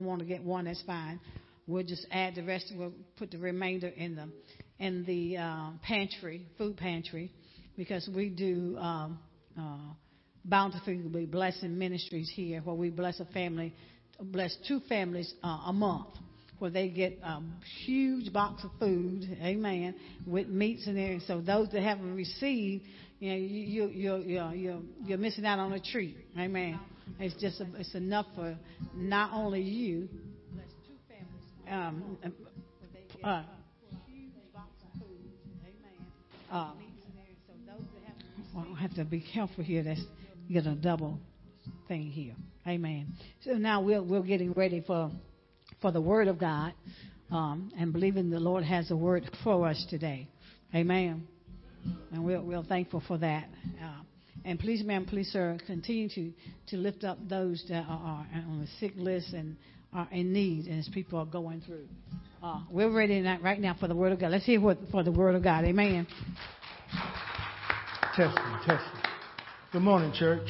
want to get one, that's fine. We'll just add the rest. We'll put the remainder in the in the uh, pantry, food pantry, because we do um, uh, bountifully blessing ministries here, where we bless a family, bless two families uh, a month, where they get a huge box of food, amen, with meats in there. So those that haven't received, you know, you you you you're, you're missing out on a treat, amen. It's just a, it's enough for not only you, um, uh, uh, well, I have to be careful here. That's get a double thing here. Amen. So now we're we're getting ready for for the Word of God, um, and believing the Lord has a word for us today. Amen. And we're we're thankful for that. Uh, and please, ma'am, please, sir, continue to, to lift up those that are, on the sick list and are in need as people are going through. Uh, we're ready right now for the Word of God. Let's hear what for the Word of God. Amen. Testing, testing. Good morning, church.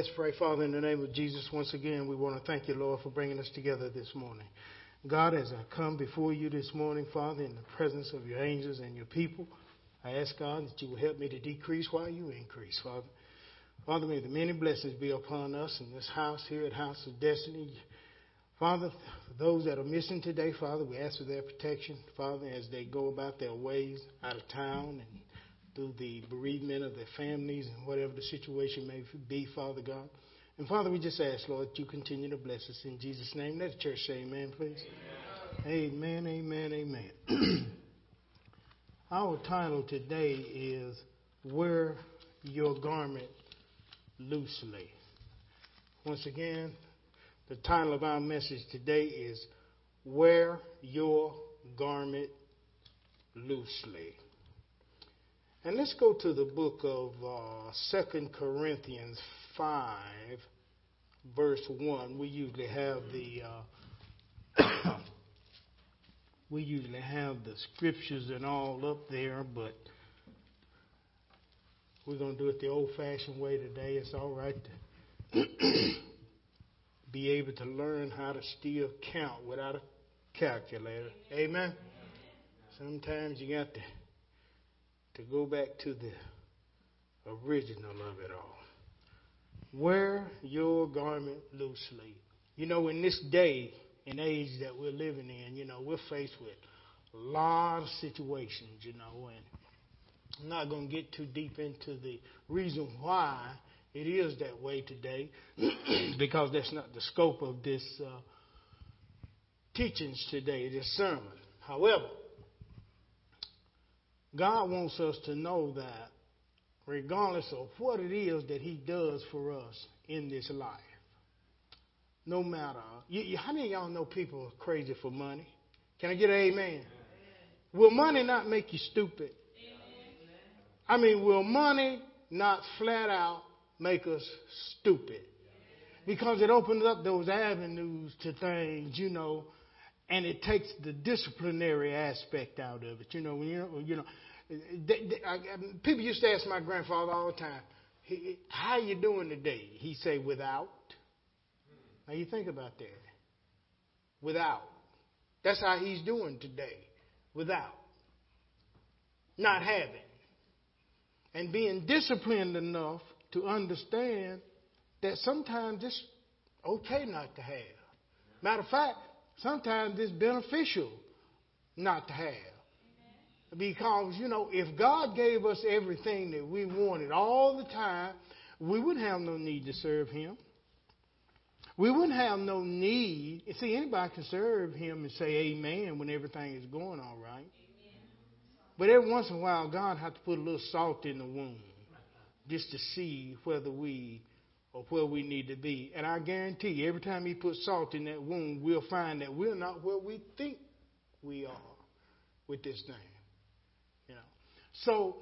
Let's pray, Father, in the name of Jesus. Once again, we want to thank you, Lord, for bringing us together this morning. God, as I come before you this morning, Father, in the presence of your angels and your people, I ask God that you will help me to decrease while you increase, Father. Father, may the many blessings be upon us in this house here at House of Destiny. Father, for those that are missing today, Father, we ask for their protection, Father, as they go about their ways out of town and through the bereavement of their families and whatever the situation may be, Father God. And Father, we just ask, Lord, that you continue to bless us in Jesus' name. Let the church say amen, please. Amen, amen, amen. amen. Our title today is Wear Your Garment Loosely. Once again, the title of our message today is Wear Your Garment Loosely. And let's go to the book of uh, 2 Corinthians 5, verse 1. We usually have the. Uh, we usually have the scriptures and all up there, but we're going to do it the old fashioned way today. It's all right to be able to learn how to still count without a calculator. Amen? Sometimes you got to to go back to the original of it all. Wear your garment loosely. You know, in this day and age that we're living in, you know, we're faced with a lot of situations, you know, and I'm not going to get too deep into the reason why it is that way today, because that's not the scope of this uh, teachings today, this sermon. However, God wants us to know that regardless of what it is that He does for us in this life, no matter, you, you, how many of y'all know people are crazy for money? Can I get an amen? amen. Will money not make you stupid? Amen. I mean, will money not flat out make us stupid? Because it opens up those avenues to things, you know, and it takes the disciplinary aspect out of it. You know, you know, you know, they, they, I, um, people used to ask my grandfather all the time, "How you doing today?" He say, "Without." Now you think about that. Without. That's how he's doing today. Without. Not having. And being disciplined enough to understand that sometimes it's okay not to have. Matter of fact, Sometimes it's beneficial not to have. Because, you know, if God gave us everything that we wanted all the time, we wouldn't have no need to serve Him. We wouldn't have no need. See, anybody can serve Him and say amen when everything is going all right. But every once in a while, God has to put a little salt in the wound just to see whether we of where we need to be. And I guarantee you, every time He puts salt in that wound, we'll find that we're not where we think we are with this thing. You know. So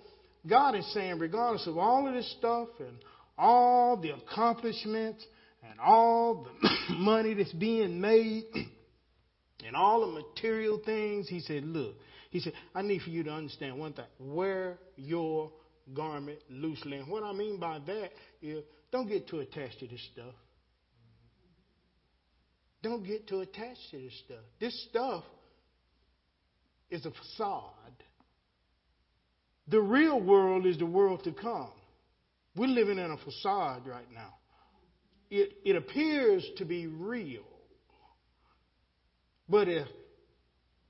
God is saying, regardless of all of this stuff and all the accomplishments and all the money that's being made, and all the material things, he said, look, he said, I need for you to understand one thing. Wear your garment loosely. And what I mean by that is don't get too attached to this stuff. Don't get too attached to this stuff. This stuff is a facade. The real world is the world to come. We're living in a facade right now. It, it appears to be real, but it,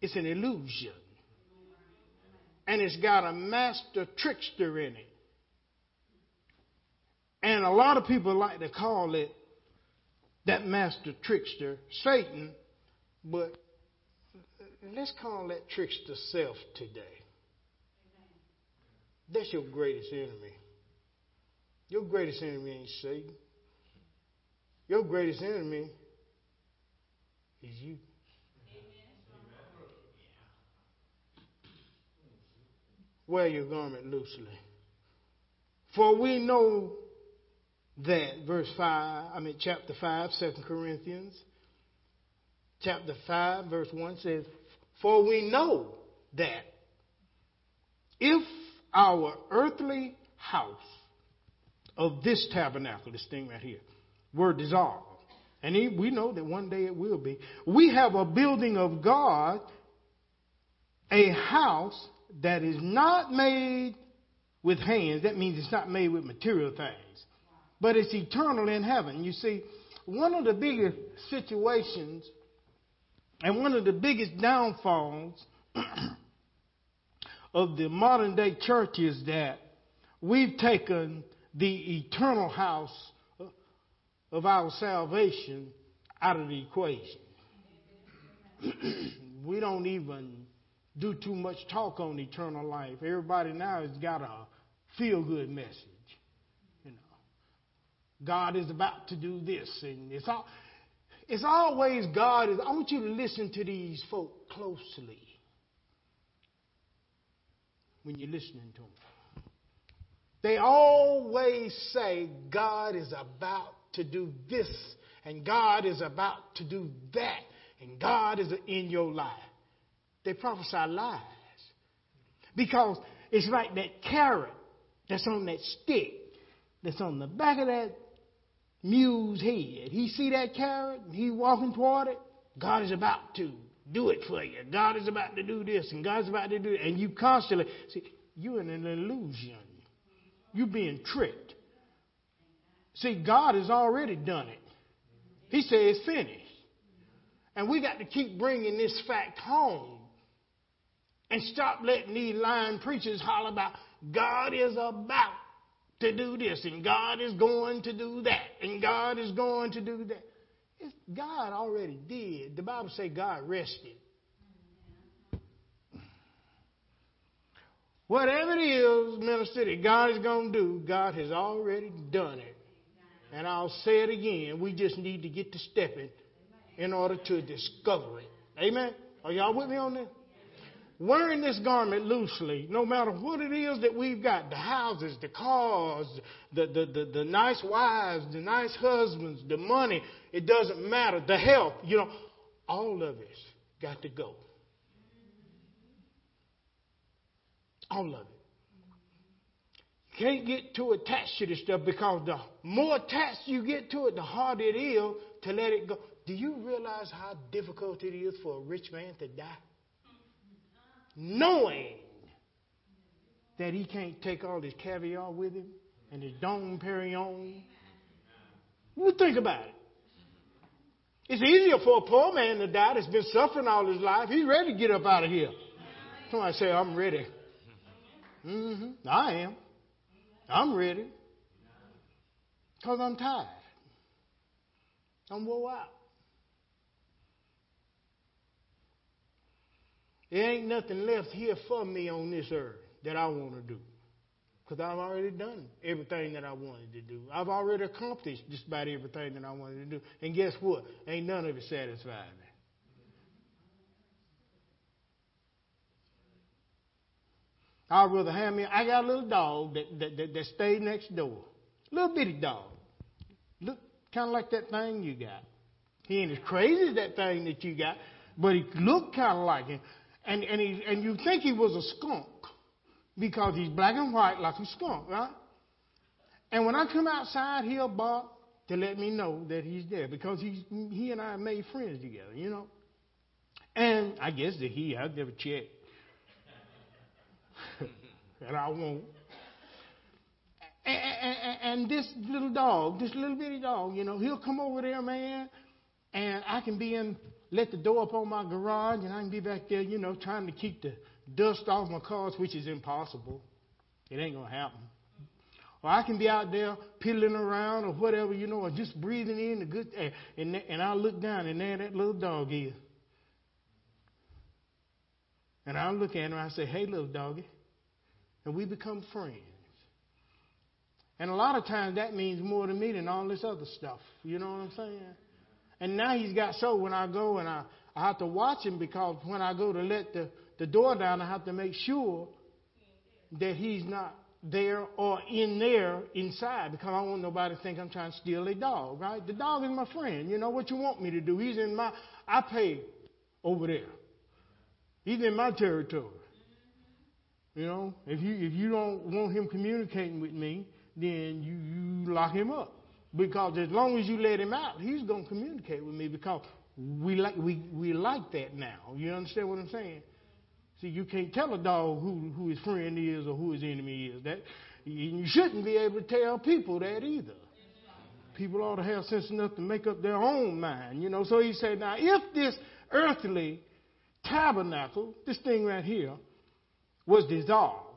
it's an illusion. And it's got a master trickster in it. And a lot of people like to call it that master trickster Satan, but let's call that trickster self today. That's your greatest enemy. Your greatest enemy ain't Satan. Your greatest enemy is you. Wear your garment loosely. For we know that, verse 5, I mean, chapter 5, 2 Corinthians, chapter 5, verse 1 says, For we know that if our earthly house of this tabernacle, this thing right here, were dissolved, and we know that one day it will be, we have a building of God, a house that is not made with hands. That means it's not made with material things but it's eternal in heaven. You see, one of the biggest situations and one of the biggest downfalls of the modern day church is that we've taken the eternal house of our salvation out of the equation. we don't even do too much talk on eternal life. Everybody now has got a feel good message. God is about to do this. And it's, all, it's always God is. I want you to listen to these folk closely when you're listening to them. They always say God is about to do this, and God is about to do that, and God is in your life. They prophesy lies. Because it's like that carrot that's on that stick that's on the back of that mule's head. He see that carrot, he walking toward it. God is about to do it for you. God is about to do this, and God's about to do it. And you constantly see you're in an illusion. You're being tricked. See, God has already done it. He said it's finished. And we got to keep bringing this fact home and stop letting these lying preachers holler about God is about to do this, and God is going to do that, and God is going to do that. It's, God already did. The Bible say God rested. Whatever it is, minister, that God is going to do, God has already done it. And I'll say it again. We just need to get to stepping in order to discover it. Amen. Are y'all with me on this? Wearing this garment loosely, no matter what it is that we've got the houses, the cars, the, the, the, the, nice wives, the nice husbands, the money it doesn't matter, the health, you know, all of it's got to go. All of it. You can't get too attached to this stuff because the more attached you get to it, the harder it is to let it go. Do you realize how difficult it is for a rich man to die? Knowing that he can't take all his caviar with him and his Dom Perignon. Well, think about it. It's easier for a poor man to die that's been suffering all his life. He's ready to get up out of here. Somebody say, I'm ready. Mm-hmm. I am. I'm ready. Because I'm tired. I'm wore out. There ain't nothing left here for me on this earth that I want to do. Because I've already done everything that I wanted to do. I've already accomplished just about everything that I wanted to do. And guess what? Ain't none of it satisfied me. I'd rather have me. I got a little dog that, that, that, that stays next door. Little bitty dog. Look kind of like that thing you got. He ain't as crazy as that thing that you got, but he looked kind of like him. And, and, he, and you think he was a skunk because he's black and white like a skunk, right? And when I come outside, he'll bark to let me know that he's there because he's, he and I made friends together, you know. And I guess that he, I've never checked. and I won't. And, and, and, this little dog, this little bitty dog, you know, he'll come over there, man, and I can be in, let the door up on my garage, and I can be back there, you know, trying to keep the dust off my cars, which is impossible. It ain't gonna happen. Or I can be out there piddling around or whatever, you know, or just breathing in the good air. And, and I'll look down and there that little dog is. And I'll look at him and I say, hey, little doggy. And we become friends. And a lot of times that means more to me than all this other stuff. You know what I'm saying? And now he's got so when I go and I, I have to watch him because when I go to let the, the door down, I have to make sure that he's not there or in there inside because I want nobody to think I'm trying to steal a dog, right? The dog is my friend. You know what you want me to do? He's in my, I pay over there. He's in my territory. You know, if you if you don't want him communicating with me, then you, you lock him up. Because as long as you let him out, he's gonna communicate with me because we like we, we like that now. You understand what I'm saying? See, you can't tell a dog who, who his friend is or who his enemy is. That you shouldn't be able to tell people that either. People ought to have sense enough to make up their own mind, you know. So he said, now if this earthly tabernacle, this thing right here, was dissolved,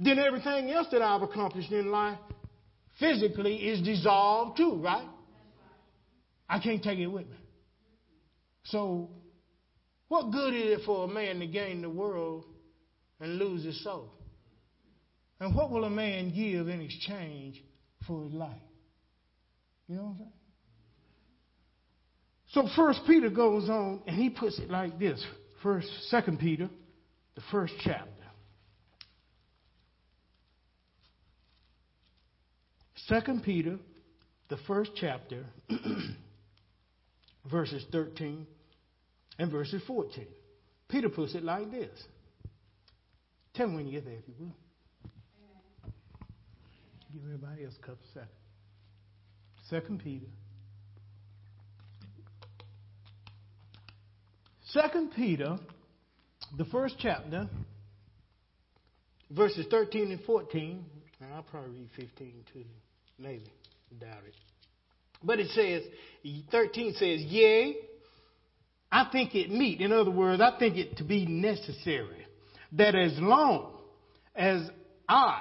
then everything else that I've accomplished in life physically is dissolved too, right? I can't take it with me. So what good is it for a man to gain the world and lose his soul? And what will a man give in exchange for his life? You know what I'm saying? So First Peter goes on and he puts it like this. First, Second Peter, the first chapter. Second Peter, the first chapter, verses 13 and verses 14. Peter puts it like this. Tell me when you get there, if you will. Give everybody else a couple seconds. Second Peter. Second Peter, the first chapter, verses 13 and 14. And I'll probably read 15 too, maybe. Doubt it. But it says, 13 says, Yea, I think it meet. In other words, I think it to be necessary that as long as I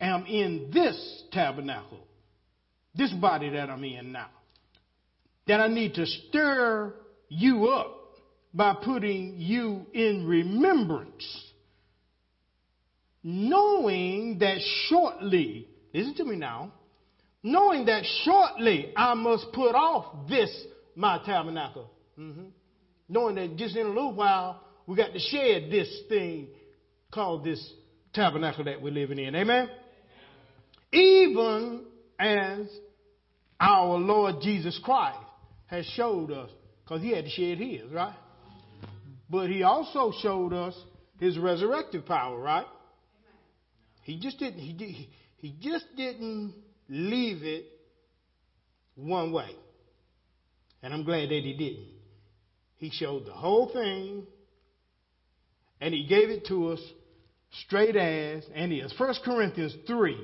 am in this tabernacle, this body that I'm in now, that I need to stir you up by putting you in remembrance, knowing that shortly, listen to me now, knowing that shortly I must put off this my tabernacle. Mm-hmm knowing that just in a little while we got to shed this thing called this tabernacle that we're living in. Amen? Even as our Lord Jesus Christ has showed us, because he had to shed his, right? But he also showed us his resurrective power, right? He just didn't he, he just didn't leave it one way. And I'm glad that he didn't. He showed the whole thing and he gave it to us straight as, and is. 1 Corinthians 3,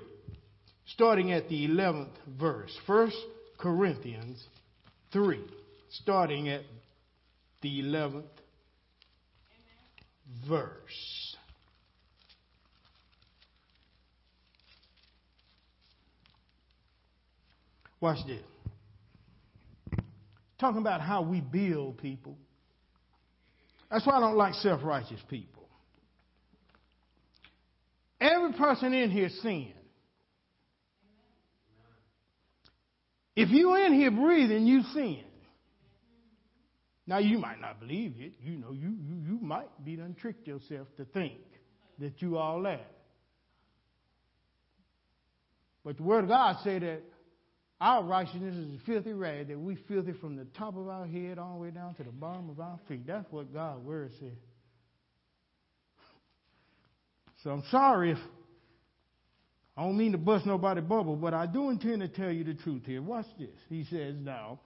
starting at the 11th verse. 1 Corinthians 3, starting at the 11th verse. Watch this talking about how we build people. That's why I don't like self righteous people. Every person in here sin. If you in here breathing, you sin. Now you might not believe it. You know, you you, you might be done tricked yourself to think that you all that. But the Word of God say that our righteousness is a filthy rag that we filthy from the top of our head all the way down to the bottom of our feet. That's what God's word says. So I'm sorry if I don't mean to bust nobody's bubble, but I do intend to tell you the truth here. Watch this. He says now,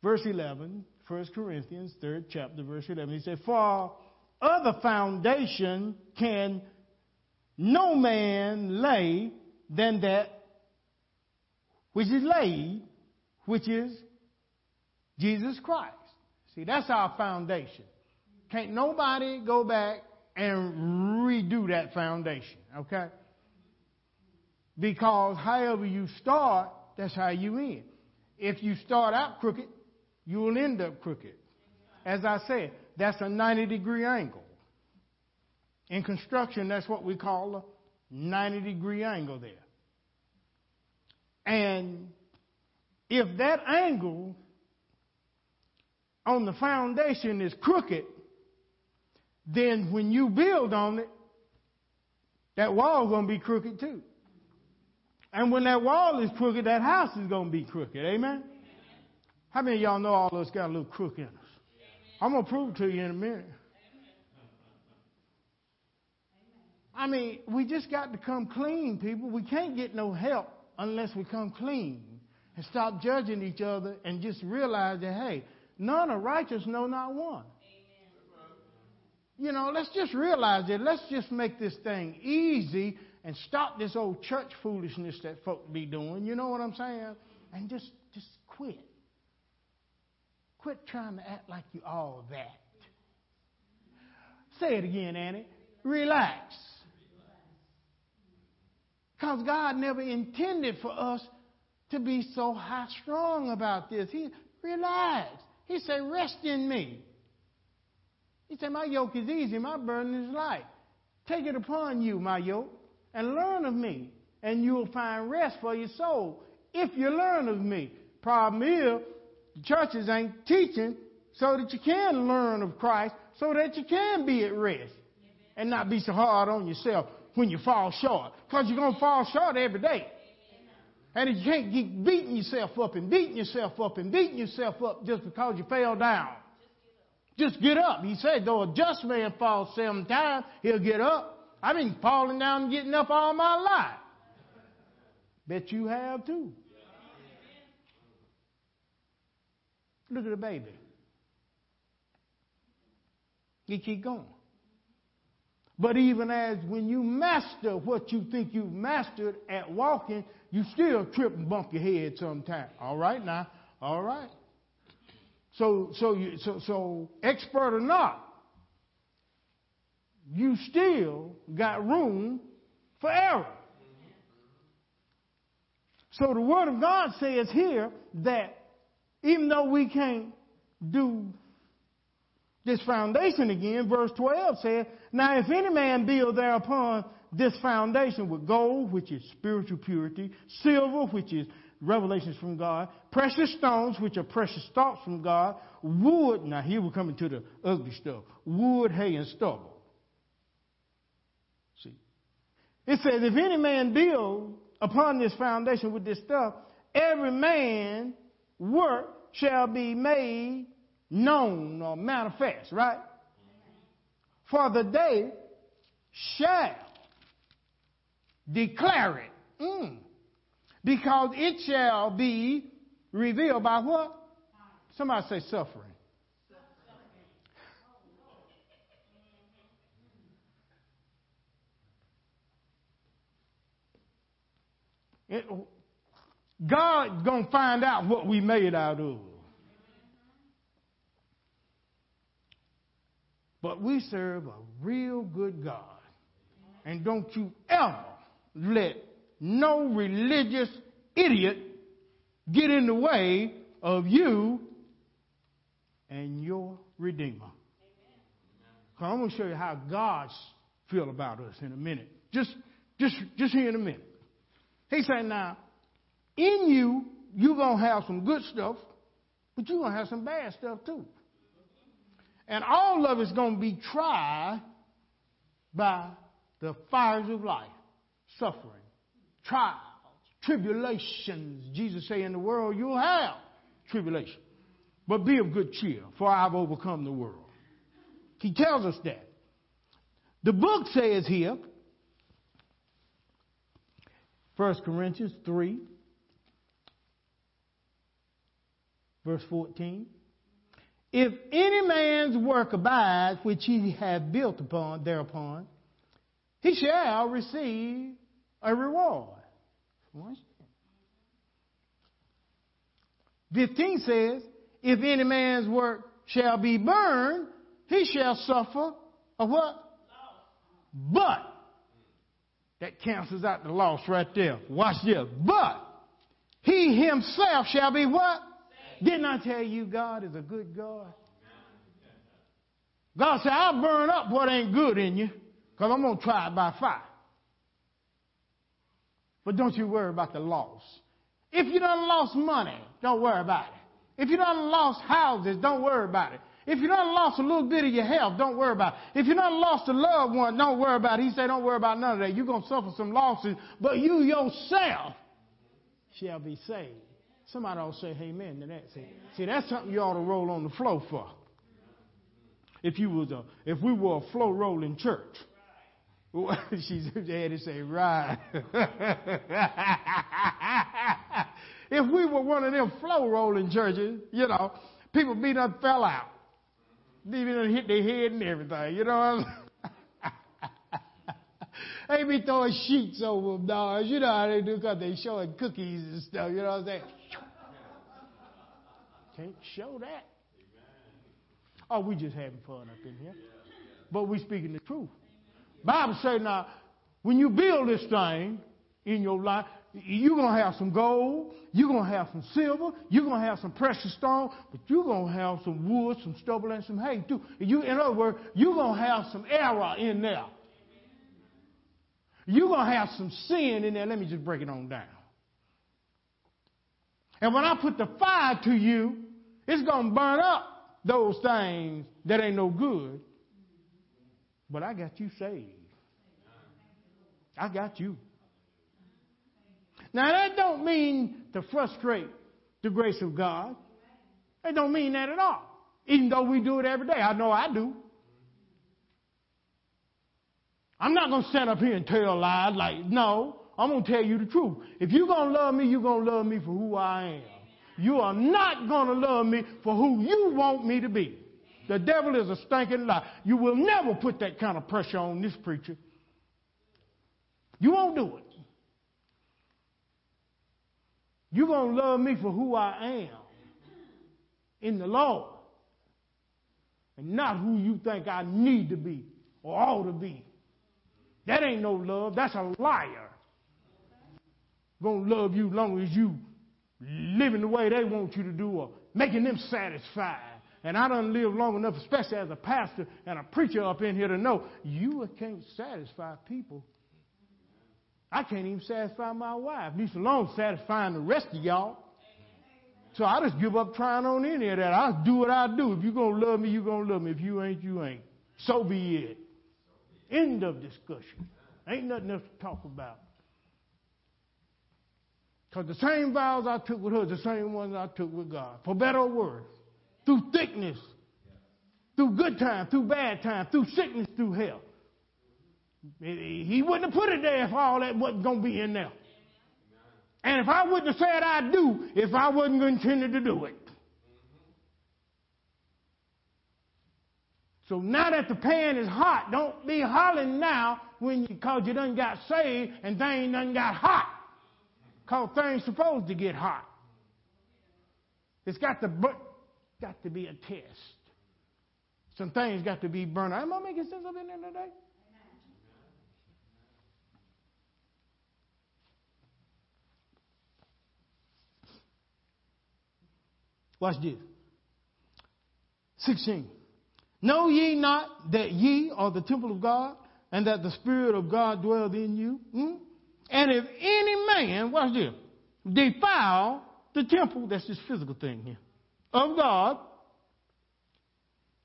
verse 11, 1 Corinthians, 3rd chapter, verse 11. He said, For other foundation can no man lay than that which is laid, which is Jesus Christ. See, that's our foundation. Can't nobody go back and redo that foundation, okay? Because however you start, that's how you end. If you start out crooked, you will end up crooked. As I said, that's a 90 degree angle. In construction, that's what we call a 90 degree angle there. And if that angle on the foundation is crooked, then when you build on it, that wall is going to be crooked too. And when that wall is crooked, that house is going to be crooked. Amen? How many of y'all know all of us got a little crook in us? I'm going to prove to you in a minute. Amen. I mean, we just got to come clean, people. We can't get no help unless we come clean and stop judging each other and just realize that, hey, none are righteous, no, not one. You know, let's just realize that. Let's just make this thing easy and stop this old church foolishness that folk be doing. You know what I'm saying? And just just quit. Quit trying to act like you all that. Say it again, Annie. Relax. Because God never intended for us to be so high strong about this. He relax. He said, rest in me. He said, My yoke is easy, my burden is light. Take it upon you, my yoke, and learn of me, and you will find rest for your soul. If you learn of me. Problem is, the churches ain't teaching so that you can learn of Christ, so that you can be at rest and not be so hard on yourself when you fall short. Because you're going to fall short every day. And you can't keep beating yourself up and beating yourself up and beating yourself up just because you fell down. Just get up. He said, though a just man falls seven times, he'll get up. I've been falling down and getting up all my life. Bet you have too. Look at the baby. He keep going. But even as when you master what you think you've mastered at walking, you still trip and bump your head sometimes. All right now. All right. So so you so so expert or not, you still got room for error. So the word of God says here that even though we can't do this foundation again, verse 12 says, Now if any man build thereupon this foundation with gold, which is spiritual purity, silver, which is revelations from God, precious stones, which are precious thoughts from God, wood, now here we're coming to the ugly stuff, wood, hay, and stubble. See? It says, if any man build upon this foundation with this stuff, every man work shall be made known or manifest, right? For the day shall declare it. Mm. Because it shall be revealed by what? Somebody say suffering. It, God's going to find out what we made out of. But we serve a real good God. And don't you ever let no religious idiot get in the way of you and your Redeemer. Because I'm going to show you how God feel about us in a minute. Just, just, just here in a minute. He said, now, in you, you're going to have some good stuff, but you're going to have some bad stuff too. And all of it's going to be tried by the fires of life, suffering, trials, tribulations. Jesus say in the world you'll have tribulation. But be of good cheer, for I've overcome the world. He tells us that. The book says here, 1 Corinthians 3, verse 14. If any man's work abides, which he hath built upon thereupon, he shall receive a reward. 15 says, If any man's work shall be burned, he shall suffer a what? But, that cancels out the loss right there. Watch this. But, he himself shall be what? Didn't I tell you God is a good God? God said, I'll burn up what ain't good in you because I'm going to try it by fire. But don't you worry about the loss. If you done lost money, don't worry about it. If you done lost houses, don't worry about it. If you done lost a little bit of your health, don't worry about it. If you done lost a loved one, don't worry about it. He said, don't worry about none of that. You're going to suffer some losses, but you yourself shall be saved. Somebody to say amen to that. See, see, that's something you ought to roll on the floor for. If you was a, if we were a flow rolling church. She's had to say, right. if we were one of them flow rolling churches, you know, people be done fell out. Even hit their head and everything, you know They be throwing sheets over them, dogs. You know how they do because they showing cookies and stuff, you know what I'm saying? Can't show that. Oh, we just having fun up in here. But we speaking the truth. Bible say now, when you build this thing in your life, you're going to have some gold, you're going to have some silver, you're going to have some precious stone, but you're going to have some wood, some stubble, and some hay too. You, in other words, you're going to have some error in there. You're going to have some sin in there. Let me just break it on down. And when I put the fire to you, it's going to burn up those things that ain't no good. But I got you saved. I got you. Now that don't mean to frustrate the grace of God. It don't mean that at all. Even though we do it every day. I know I do. I'm not going to stand up here and tell lies like, no, I'm going to tell you the truth. If you're going to love me, you're going to love me for who I am. You are not going to love me for who you want me to be. The devil is a stinking lie. You will never put that kind of pressure on this preacher. You won't do it. You're going to love me for who I am in the Lord and not who you think I need to be or ought to be. That ain't no love. That's a liar. Gonna love you long as you living the way they want you to do or making them satisfied. And I don't live long enough, especially as a pastor and a preacher up in here to know you can't satisfy people. I can't even satisfy my wife. Least alone satisfying the rest of y'all. So I just give up trying on any of that. I'll do what I do. If you're going to love me, you're going to love me. If you ain't, you ain't. So be it. End of discussion. Ain't nothing else to talk about. Because the same vows I took with her, the same ones I took with God. For better or worse. Through thickness. Through good time, through bad time, through sickness, through health. He wouldn't have put it there if all that wasn't going to be in there. And if I wouldn't have said I do, if I wasn't intended to do it. So now that the pan is hot, don't be hollering now when you, cause you done got saved and things done got hot. Cause things supposed to get hot. It's got to, got to be a test. Some things got to be burned. Am I making sense it in today? Watch this. 16. Know ye not that ye are the temple of God, and that the Spirit of God dwelleth in you? Hmm? And if any man, watch this, defile the temple, that's this physical thing here, of God,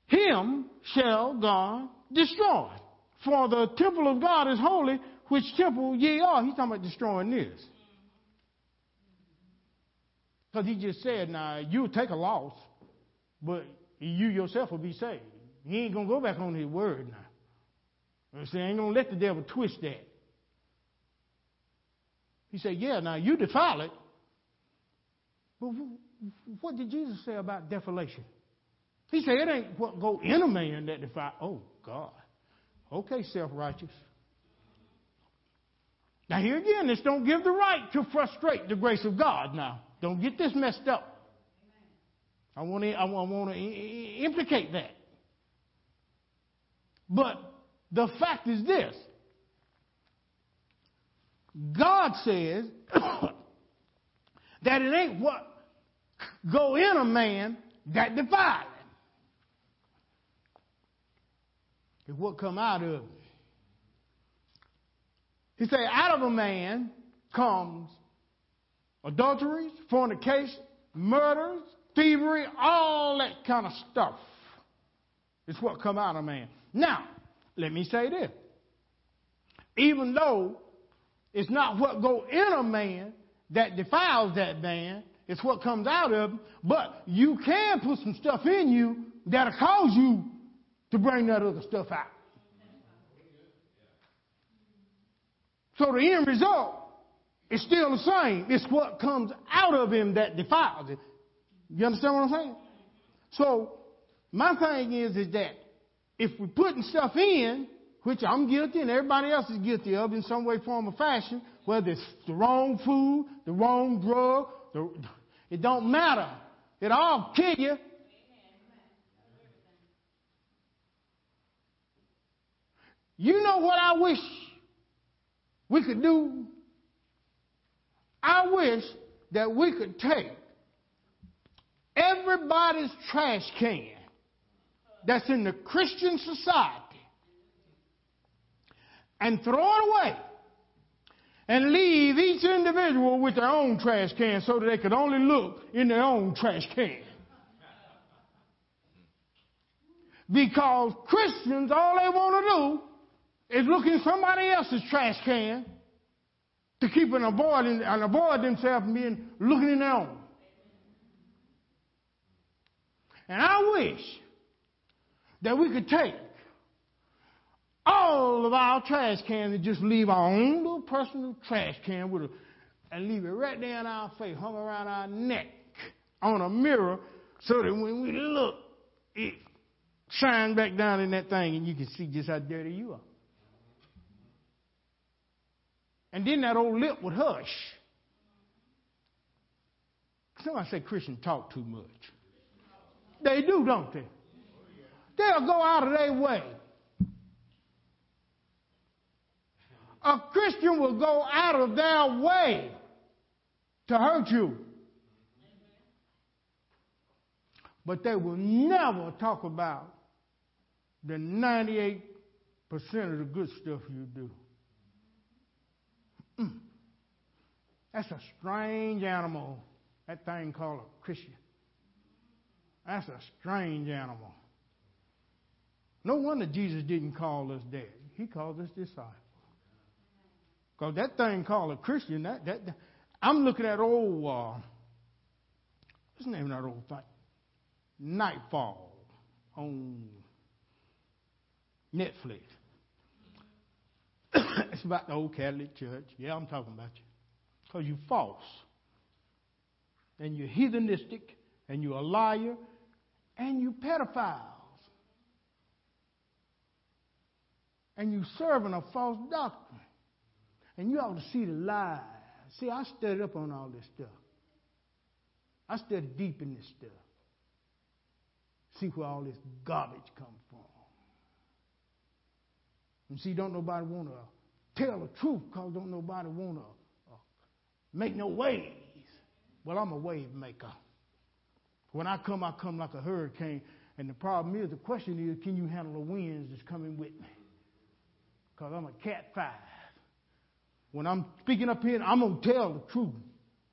him shall God destroy. For the temple of God is holy, which temple ye are. He's talking about destroying this. Because he just said, now, you'll take a loss, but you yourself will be saved. He ain't going to go back on his word now. You see, ain't going to let the devil twist that. He said, yeah, now you defile it. But what did Jesus say about defilation? He said, it ain't what go in a man that defile. Oh, God. Okay, self righteous. Now, here again, this don't give the right to frustrate the grace of God now. Don't get this messed up. I want to, I want to implicate that. But the fact is this God says that it ain't what go in a man that defile him. It's what come out of him. He said, out of a man comes adulteries, fornication, murders, thievery, all that kind of stuff. It's what come out of man. Now, let me say this. Even though it's not what go in a man that defiles that man, it's what comes out of him, but you can put some stuff in you that'll cause you to bring that other stuff out. So the end result is still the same. It's what comes out of him that defiles it. You understand what I'm saying? So my thing is, is that if we're putting stuff in, which I'm guilty and everybody else is guilty of in some way, form, or fashion, whether it's the wrong food, the wrong drug, the, it don't matter. It all kill you. You know what I wish we could do? I wish that we could take everybody's trash can that's in the Christian society and throw it away and leave each individual with their own trash can so that they could only look in their own trash can. Because Christians, all they want to do is look in somebody else's trash can to keep and avoid and avoid themselves from being looking in their own. And I wish that we could take all of our trash cans and just leave our own little personal trash can with a, and leave it right there in our face, hung around our neck on a mirror so that when we look, it shines back down in that thing and you can see just how dirty you are. And then that old lip would hush. Somebody say Christians talk too much. They do, don't they? They'll go out of their way. A Christian will go out of their way to hurt you. But they will never talk about the 98% of the good stuff you do. Mm. That's a strange animal, that thing called a Christian. That's a strange animal. No wonder Jesus didn't call us dead. He called us disciples. Because that thing called a Christian, that, that, that I'm looking at old, uh, what's the name of that old thing? Knightfall on Netflix. it's about the old Catholic Church. Yeah, I'm talking about you. Because you're false. And you're heathenistic. And you're a liar. And you pedophiles. And you serving a false doctrine. And you ought to see the lies. See, I studied up on all this stuff. I studied deep in this stuff. See where all this garbage come from. And see, don't nobody want to tell the truth because don't nobody want to uh, make no waves. Well, I'm a wave maker. When I come, I come like a hurricane. And the problem is, the question is, can you handle the winds that's coming with me? Because I'm a cat five. When I'm speaking up here, I'm going to tell the truth.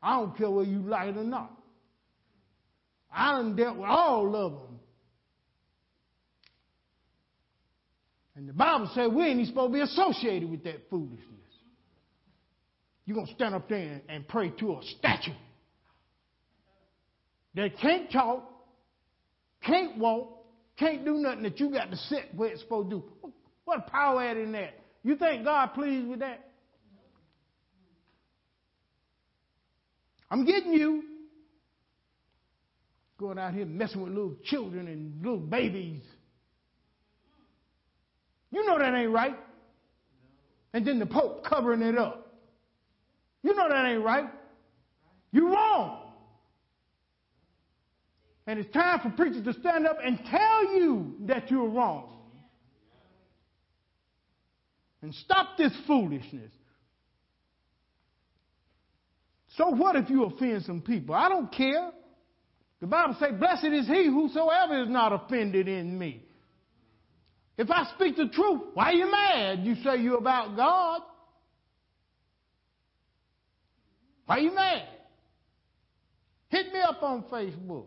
I don't care whether you like it or not. I done dealt with all of them. And the Bible says we ain't supposed to be associated with that foolishness. You're going to stand up there and, pray to a statue. that can't talk, can't walk, can't do nothing that you got to sit where it's supposed to do. What power at in that? You think God pleased with that? I'm getting you. Going out here messing with little children and little babies. You know that ain't right. And then the Pope covering it up. You know that ain't right. You're wrong. And it's time for preachers to stand up and tell you that you're wrong. And stop this foolishness. So what if you offend some people? I don't care. The Bible says, Blessed is he whosoever is not offended in me. If I speak the truth, why are you mad? You say you're about God. Why are you mad? Hit me up on Facebook.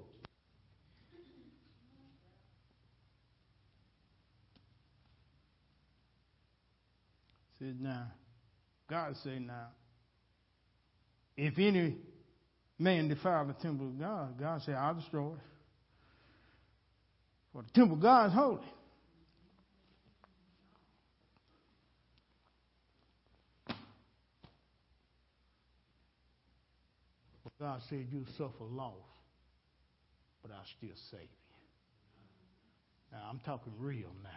Said now, God said now, if any man defile the temple of God, God said, I'll destroy it. For the temple of God is holy. God said you suffer loss, but I'll still save you. Now, I'm talking real now.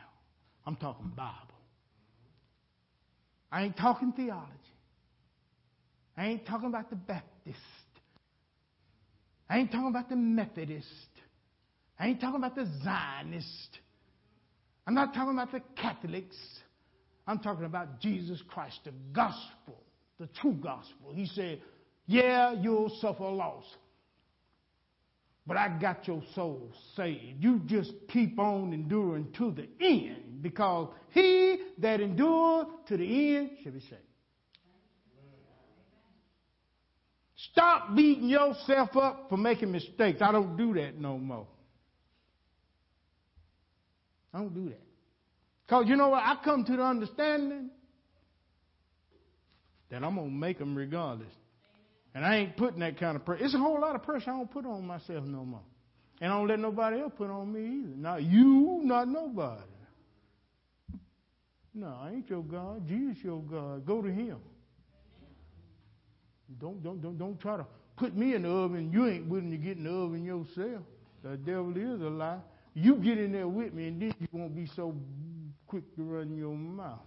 I'm talking Bible. I ain't talking theology. I ain't talking about the Baptist. I ain't talking about the Methodist. I ain't talking about the Zionist. I'm not talking about the Catholics. I'm talking about Jesus Christ, the gospel, the true gospel. He said, Yeah, you'll suffer loss. But I got your soul saved. You just keep on enduring to the end because he that endures to the end shall be saved. Stop beating yourself up for making mistakes. I don't do that no more. I don't do that. Because you know what? I come to the understanding that I'm going to make them regardless. And I ain't putting that kind of pressure. It's a whole lot of pressure I don't put on myself no more. And I don't let nobody else put on me either. Not you, not nobody. No, I ain't your God. Jesus your God. Go to him. Don't, don't, don't, don't try to put me in the oven. You ain't willing to get in the oven yourself. The devil is a lie. You get in there with me, and then you won't be so quick to run your mouth.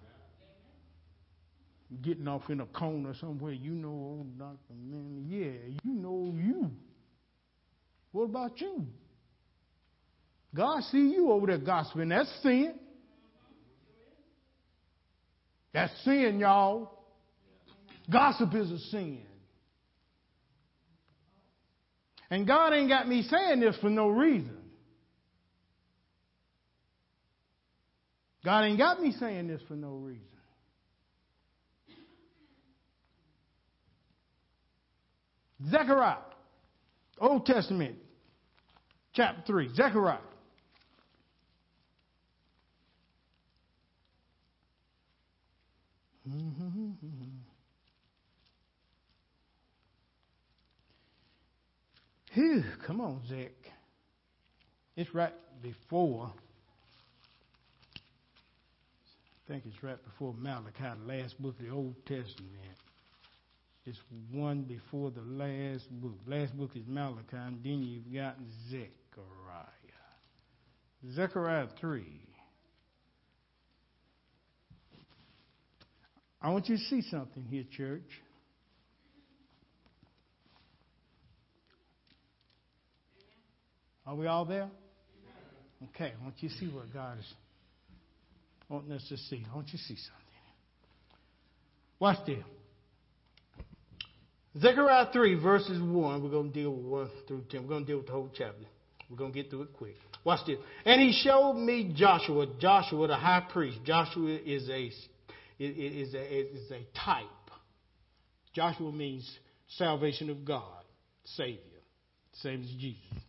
Getting off in a corner somewhere, you know, oh, old Dr. Man, yeah, you know you. What about you? God see you over there gossiping. That's sin. That's sin, y'all. Gossip is a sin. And God ain't got me saying this for no reason. God ain't got me saying this for no reason. Zechariah, Old Testament, chapter 3. Zechariah. Whew, come on, Zach. It's right before, I think it's right before Malachi, the last book of the Old Testament. It's one before the last book. Last book is Malachi, and then you've got Zechariah. Zechariah 3. I want you to see something here, church. Are we all there? Okay, I want you to see what God is wanting us to see. I want you to see something. Watch this. Zechariah 3, verses 1. We're going to deal with 1 through 10. We're going to deal with the whole chapter. We're going to get through it quick. Watch this. And he showed me Joshua, Joshua the high priest. Joshua is a, is a, is a type. Joshua means salvation of God, Savior. Same as Jesus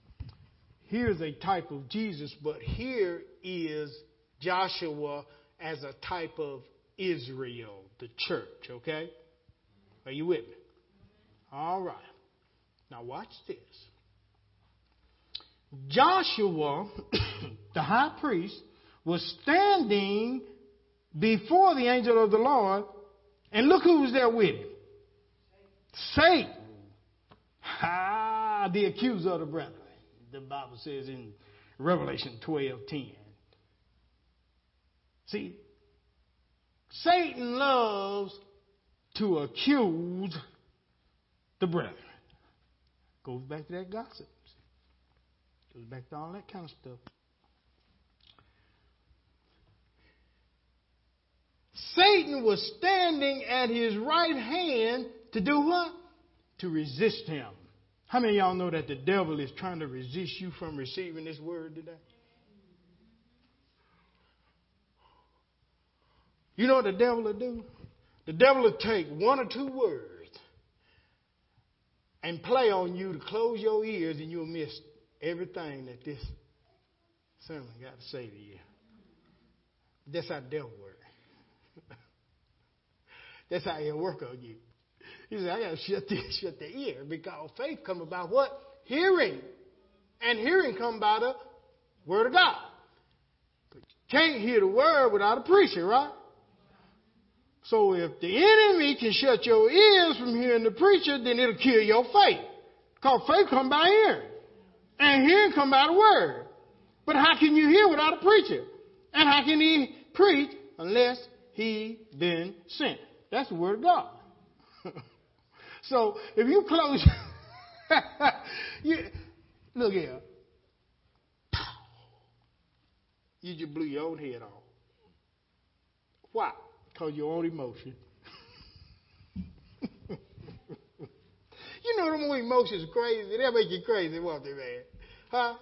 here's a type of Jesus, but here is Joshua as a type of Israel, the church, okay? Are you with me? All right. Now watch this. Joshua, the high priest, was standing before the angel of the Lord, and look who was there with him. Satan. Ah, the accuser of the brethren. The Bible says in Revelation 12 10. See, Satan loves to accuse the brethren. Goes back to that gossip. Goes back to all that kind of stuff. Satan was standing at his right hand to do what? To resist him. How many of y'all know that the devil is trying to resist you from receiving this word today? You know what the devil will do? The devil will take one or two words and play on you to close your ears and you'll miss everything that this sermon got to say to you. That's how the devil works. That's how he'll work on you. He said, I gotta shut the shut the ear because faith come about what? Hearing. And hearing come by the word of God. But you can't hear the word without a preacher, right? So if the enemy can shut your ears from hearing the preacher, then it'll kill your faith. Because faith come by hearing. And hearing come by the word. But how can you hear without a preacher? And how can he preach unless he been sent? That's the word of God. so if you close, you, look here. You just blew your own head off. Why? Because your own emotion. you know them emotions crazy. They'll make you crazy, won't they, man? Huh?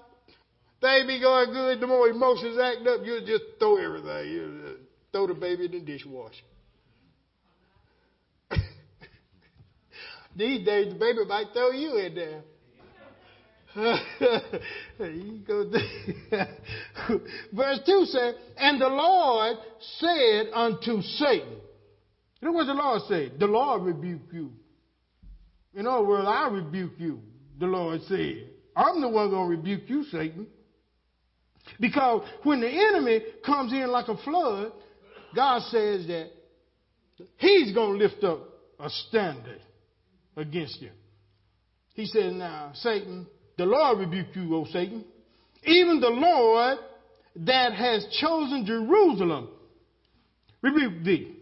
Things be going good, the more emotions act up, you just throw everything. You uh, throw the baby in the dishwasher. These days, the baby might throw you in there. Verse 2 said, And the Lord said unto Satan, know what the Lord said? The Lord rebuke you. In other words, I rebuke you, the Lord said. I'm the one going to rebuke you, Satan. Because when the enemy comes in like a flood, God says that he's going to lift up a standard against you. He says, Now, Satan, the Lord rebuke you, O Satan. Even the Lord that has chosen Jerusalem rebuke thee.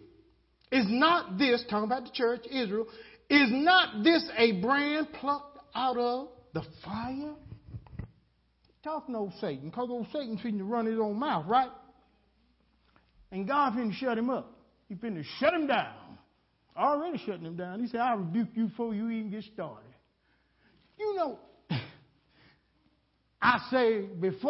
Is not this, talking about the church, Israel, is not this a brand plucked out of the fire? Talking to old Satan, because old Satan's finna run his own mouth, right? And God finna shut him up. He finna shut him down already shutting him down. He said, I rebuke you before you even get started. You know, I say before